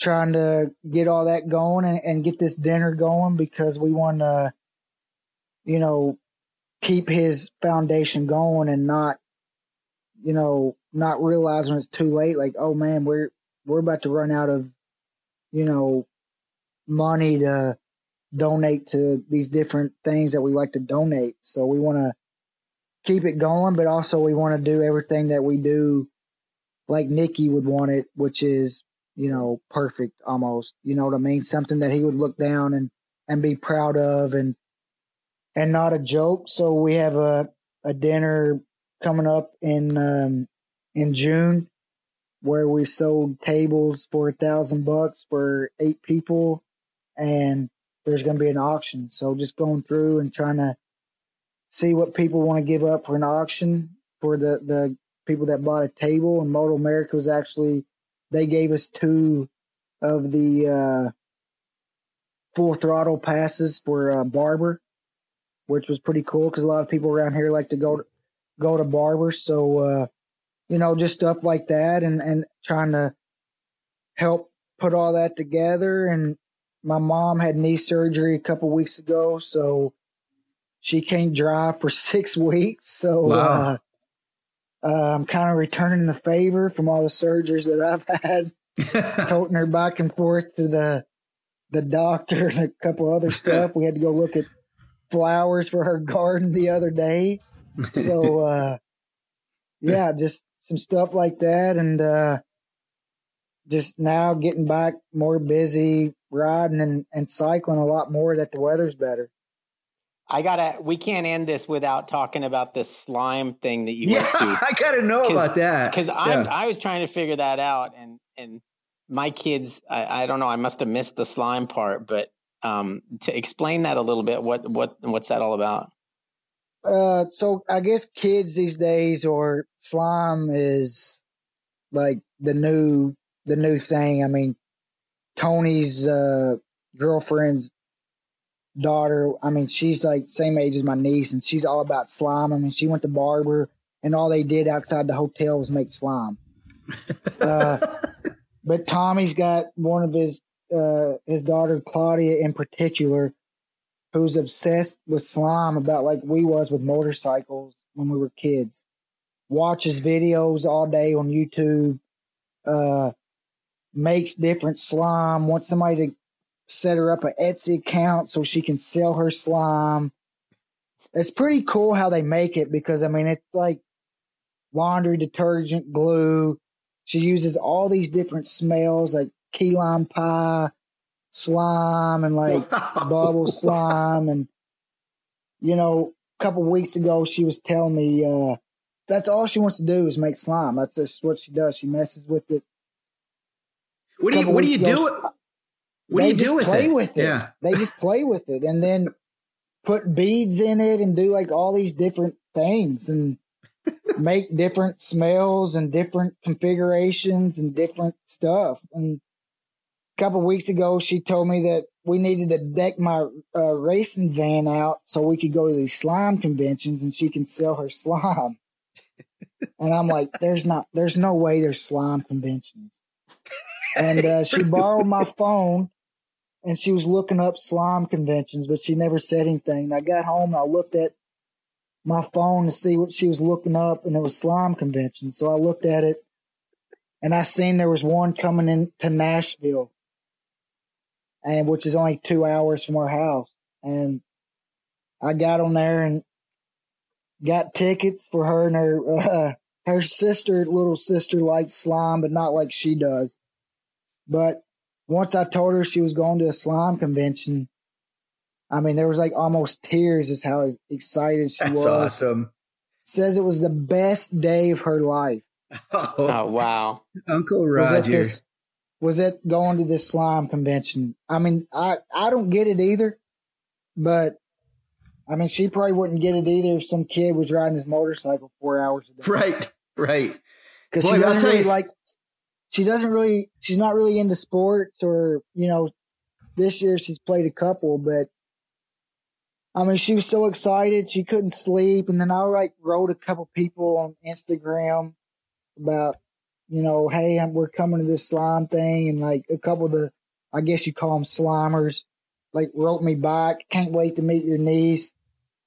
trying to get all that going and, and get this dinner going because we want to, you know, keep his foundation going and not, you know, not realize when it's too late, like, oh man, we're we're about to run out of, you know, money to donate to these different things that we like to donate. So we want to keep it going, but also we want to do everything that we do like Nicky would want it, which is you know, perfect almost. You know what I mean? Something that he would look down and and be proud of and and not a joke. So we have a a dinner coming up in um, in June where we sold tables for a thousand bucks for eight people, and there's going to be an auction. So just going through and trying to see what people want to give up for an auction for the the people that bought a table. And Moto America was actually they gave us two of the uh, full throttle passes for uh, Barber, which was pretty cool because a lot of people around here like to go to, go to Barber. So uh, you know, just stuff like that, and and trying to help put all that together. And my mom had knee surgery a couple weeks ago, so she can't drive for six weeks. So wow. uh, uh, I'm kind of returning the favor from all the surgeries that I've had, toting her back and forth to the the doctor and a couple other stuff. We had to go look at flowers for her garden the other day. So uh, yeah, just some stuff like that, and uh, just now getting back more busy riding and, and cycling a lot more that the weather's better.
I gotta. We can't end this without talking about this slime thing that you yeah.
I gotta know about that
because yeah. I was trying to figure that out, and and my kids, I, I don't know. I must have missed the slime part, but um, to explain that a little bit, what what what's that all about?
Uh, so I guess kids these days or slime is like the new the new thing. I mean, Tony's uh, girlfriend's daughter, I mean, she's like same age as my niece, and she's all about slime. I mean, she went to barber, and all they did outside the hotel was make slime. uh, but Tommy's got one of his uh, his daughter Claudia in particular, who's obsessed with slime about like we was with motorcycles when we were kids. Watches videos all day on YouTube. Uh, makes different slime. Wants somebody to set her up an Etsy account so she can sell her slime. It's pretty cool how they make it because I mean it's like laundry detergent, glue. She uses all these different smells like key lime pie, slime, and like wow. bubble slime. And you know, a couple weeks ago she was telling me uh, that's all she wants to do is make slime. That's just what she does. She messes with it.
What do you What do you ago, do? What
they
do you
do
with
play
it?
with it.
Yeah.
They just play with it and then put beads in it and do like all these different things and make different smells and different configurations and different stuff. And a couple weeks ago, she told me that we needed to deck my uh, racing van out so we could go to these slime conventions and she can sell her slime. and I'm like, there's not, there's no way there's slime conventions. And uh, she borrowed my phone and she was looking up slime conventions, but she never said anything. And I got home and I looked at my phone to see what she was looking up, and it was slime convention. So I looked at it, and I seen there was one coming into Nashville, and which is only two hours from our house. And I got on there and got tickets for her and her uh, her sister, little sister, likes slime, but not like she does. But once I told her she was going to a slime convention, I mean, there was like almost tears is how excited she
That's
was.
awesome.
Says it was the best day of her life.
Oh, oh wow.
Uncle Roger.
Was it, this, was it going to this slime convention? I mean, I, I don't get it either, but I mean, she probably wouldn't get it either if some kid was riding his motorcycle four hours a day.
Right, right.
Because she doesn't really you. like she doesn't really she's not really into sports or you know this year she's played a couple but i mean she was so excited she couldn't sleep and then i like wrote a couple people on instagram about you know hey I'm, we're coming to this slime thing and like a couple of the i guess you call them slimers like wrote me back can't wait to meet your niece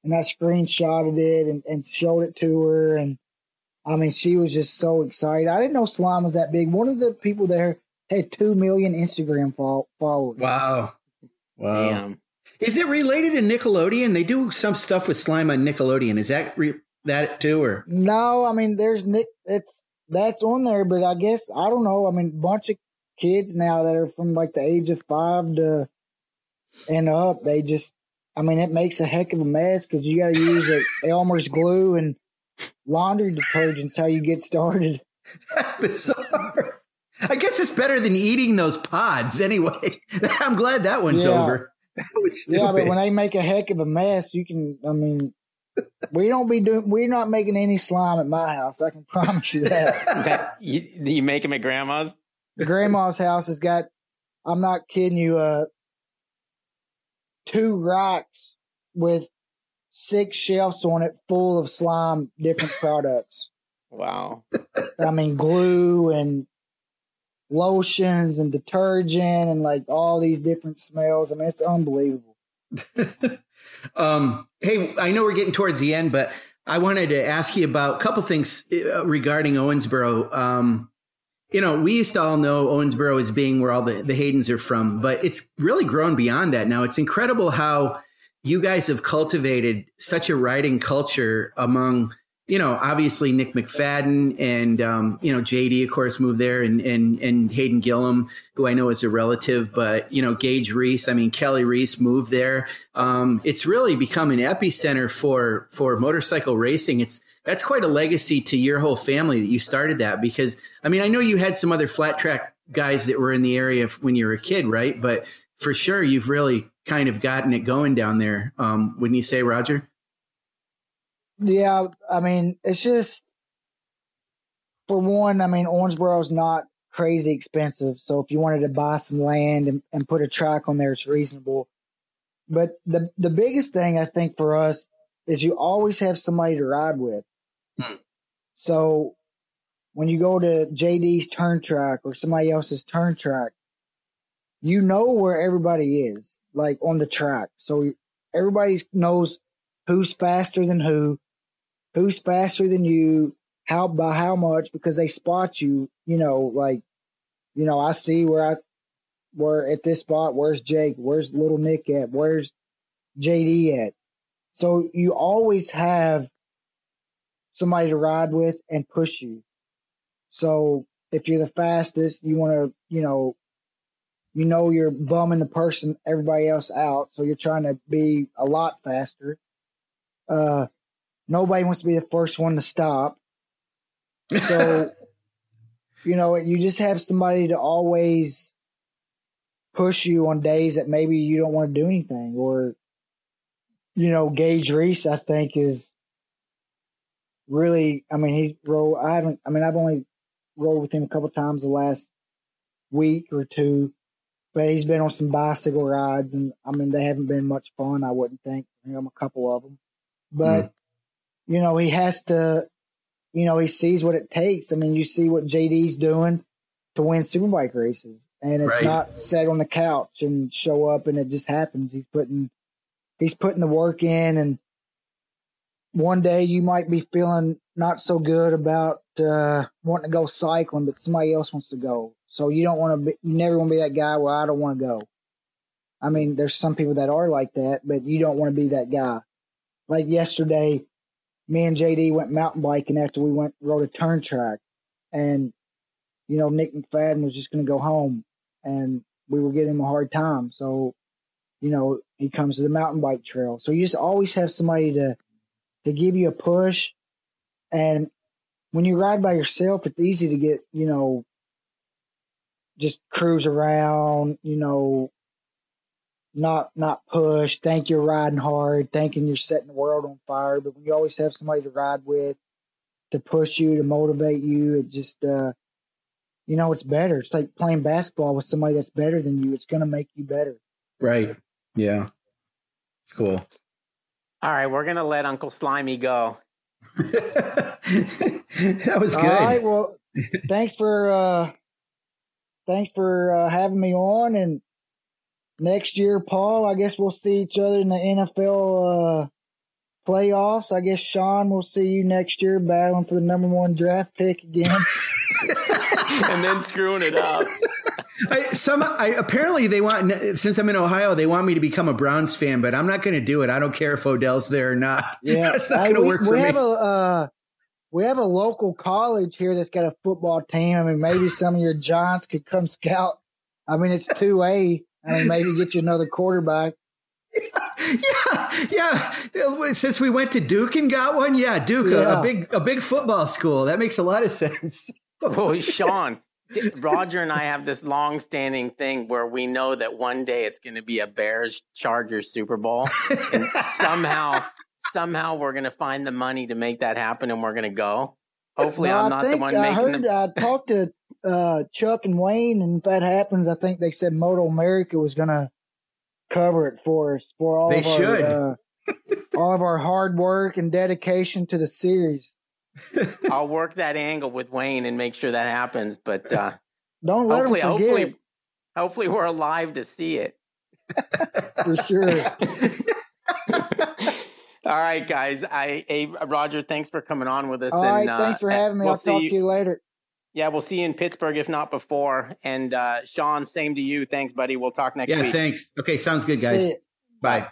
and i screenshotted it and, and showed it to her and I mean, she was just so excited. I didn't know slime was that big. One of the people there had two million Instagram followers.
Wow, wow.
Damn.
Is it related to Nickelodeon? They do some stuff with slime on Nickelodeon. Is that re- that too, or
no? I mean, there's Nick. It's that's on there, but I guess I don't know. I mean, bunch of kids now that are from like the age of five to and up, they just I mean, it makes a heck of a mess because you got to use a Elmer's glue and laundry detergents how you get started.
That's bizarre. I guess it's better than eating those pods anyway. I'm glad that one's
Yeah.
over. That was stupid.
Yeah, but when they make a heck of a mess, you can. I mean, we don't be doing. We're not making any slime at my house. I can promise you that.
that you, you make them at grandma's.
Grandma's house has got. I'm not kidding you. Uh, two racks with six shelves on it, full of slime, different products.
Wow.
I mean, glue and lotions and detergent and like all these different smells. I mean, it's unbelievable.
um, hey, I know we're getting towards the end, but I wanted to ask you about a couple things uh, regarding Owensboro. Um, you know, we used to all know Owensboro as being where all the, the Haydens are from, but it's really grown beyond that now. It's incredible how you guys have cultivated such a riding culture among, you know, obviously Nick McFadden and, um, you know, JD, of course, moved there and, and, and Hayden Gillim, who I know is a relative, but, you know, Gage Reese, I mean, Kelly Reese moved there. Um, it's really become an epicenter for, for motorcycle racing. It's, that's quite a legacy to your whole family that you started that because I mean I know you had some other flat track guys that were in the area when you were a kid, right? But for sure you've really kind of gotten it going down there. Um, wouldn't you say, Roger?
Yeah, I mean, it's just for one. I mean, Owensboro is not crazy expensive, so if you wanted to buy some land and, and put a track on there, it's reasonable. But the the biggest thing I think for us is you always have somebody to ride with.
Hmm.
So when you go to JD's turn track or somebody else's turn track, you know where everybody is, like on the track. So everybody knows who's faster than who, who's faster than you, how by how much, because they spot you, you know, like, you know, I see where I, where at this spot, where's Jake, where's little Nick at, where's JD at. So you always have somebody to ride with and push you. So if you're the fastest, you want to, you know, you know you're bumming the person, everybody else out. So you're trying to be a lot faster. Uh, nobody wants to be the first one to stop. So, you know, you just have somebody to always push you on days that maybe you don't want to do anything or, you know, Gage Reese, I think is really, I mean, he's rolled, I haven't, I mean, I've only rolled with him a couple times the last week or two, but he's been on some bicycle rides and I mean, they haven't been much fun. I wouldn't think for him, a couple of them, but you know, he has to, you know, he sees what it takes. I mean, you see what JD's doing to win superbike races and it's
Right.
not set on the couch and show up and it just happens. He's putting, he's putting the work in and one day you might be feeling not so good about uh, wanting to go cycling, but somebody else wants to go. So you don't want to be, you never want to be that guy where I don't want to go. I mean, there's some people that are like that, but you don't want to be that guy. Like yesterday, me and JD went mountain biking after we went rode a turn track, and you know Nick McFadden was just going to go home, and we were giving him a hard time. So, you know, he comes to the mountain bike trail. So you just always have somebody to to give you a push, and when you ride by yourself, it's easy to get you know just cruise around, you know, not not push, think you're riding hard, thinking you're setting the world on fire. But when you always have somebody to ride with, to push you, to motivate you, it just uh you know, it's better. It's like playing basketball with somebody that's better than you. It's gonna make you better.
Right. Yeah. It's cool.
All right, we're gonna let Uncle Slimy go.
that was good.
All right, well thanks for uh thanks for uh, having me on and next year, Paul, I guess we'll see each other in the NFL uh playoffs. I guess Sean will see you next year battling for the number one draft pick again.
and then screwing it up.
I, some I, apparently they want since I'm in Ohio, they want me to become a Browns fan, but I'm not going to do it. I don't care if Odell's there or not.
Yeah,
that's not going to
we,
work for
we
me.
have a uh, we have a local college here that's got a football team. I mean, maybe some of your Giants could come scout. I mean, it's two A. I mean, maybe get you another quarterback.
yeah, yeah. Since we went to Duke and got one, yeah, Duke, yeah. A, a, big, a big football school. That makes a lot of sense.
oh, Sean, Roger and I have this long-standing thing where we know that one day it's going to be a Bears Chargers Super Bowl, and somehow, somehow we're going to find the money to make that happen, and we're going to go. Hopefully, no, I'm not the one
I
making
heard,
the.
I talked to uh, Chuck and Wayne, and if that happens, I think they said Moto America was going to cover it for us for all
they
of
should.
our uh, all of our hard work and dedication to the series.
I'll work that angle with Wayne and make sure that happens. But uh,
don't let
hopefully,
him forget.
hopefully, hopefully, we're alive to see it.
For sure.
All right, guys. I, hey, Roger, thanks for coming on with us.
All
and,
right, uh, thanks for having me.
We'll
I'll talk
you.
to you later.
Yeah, we'll see you in Pittsburgh, if not before. And uh, Sean, same to you. Thanks, buddy. We'll talk next
yeah,
week.
thanks. Okay, sounds good, guys. Bye.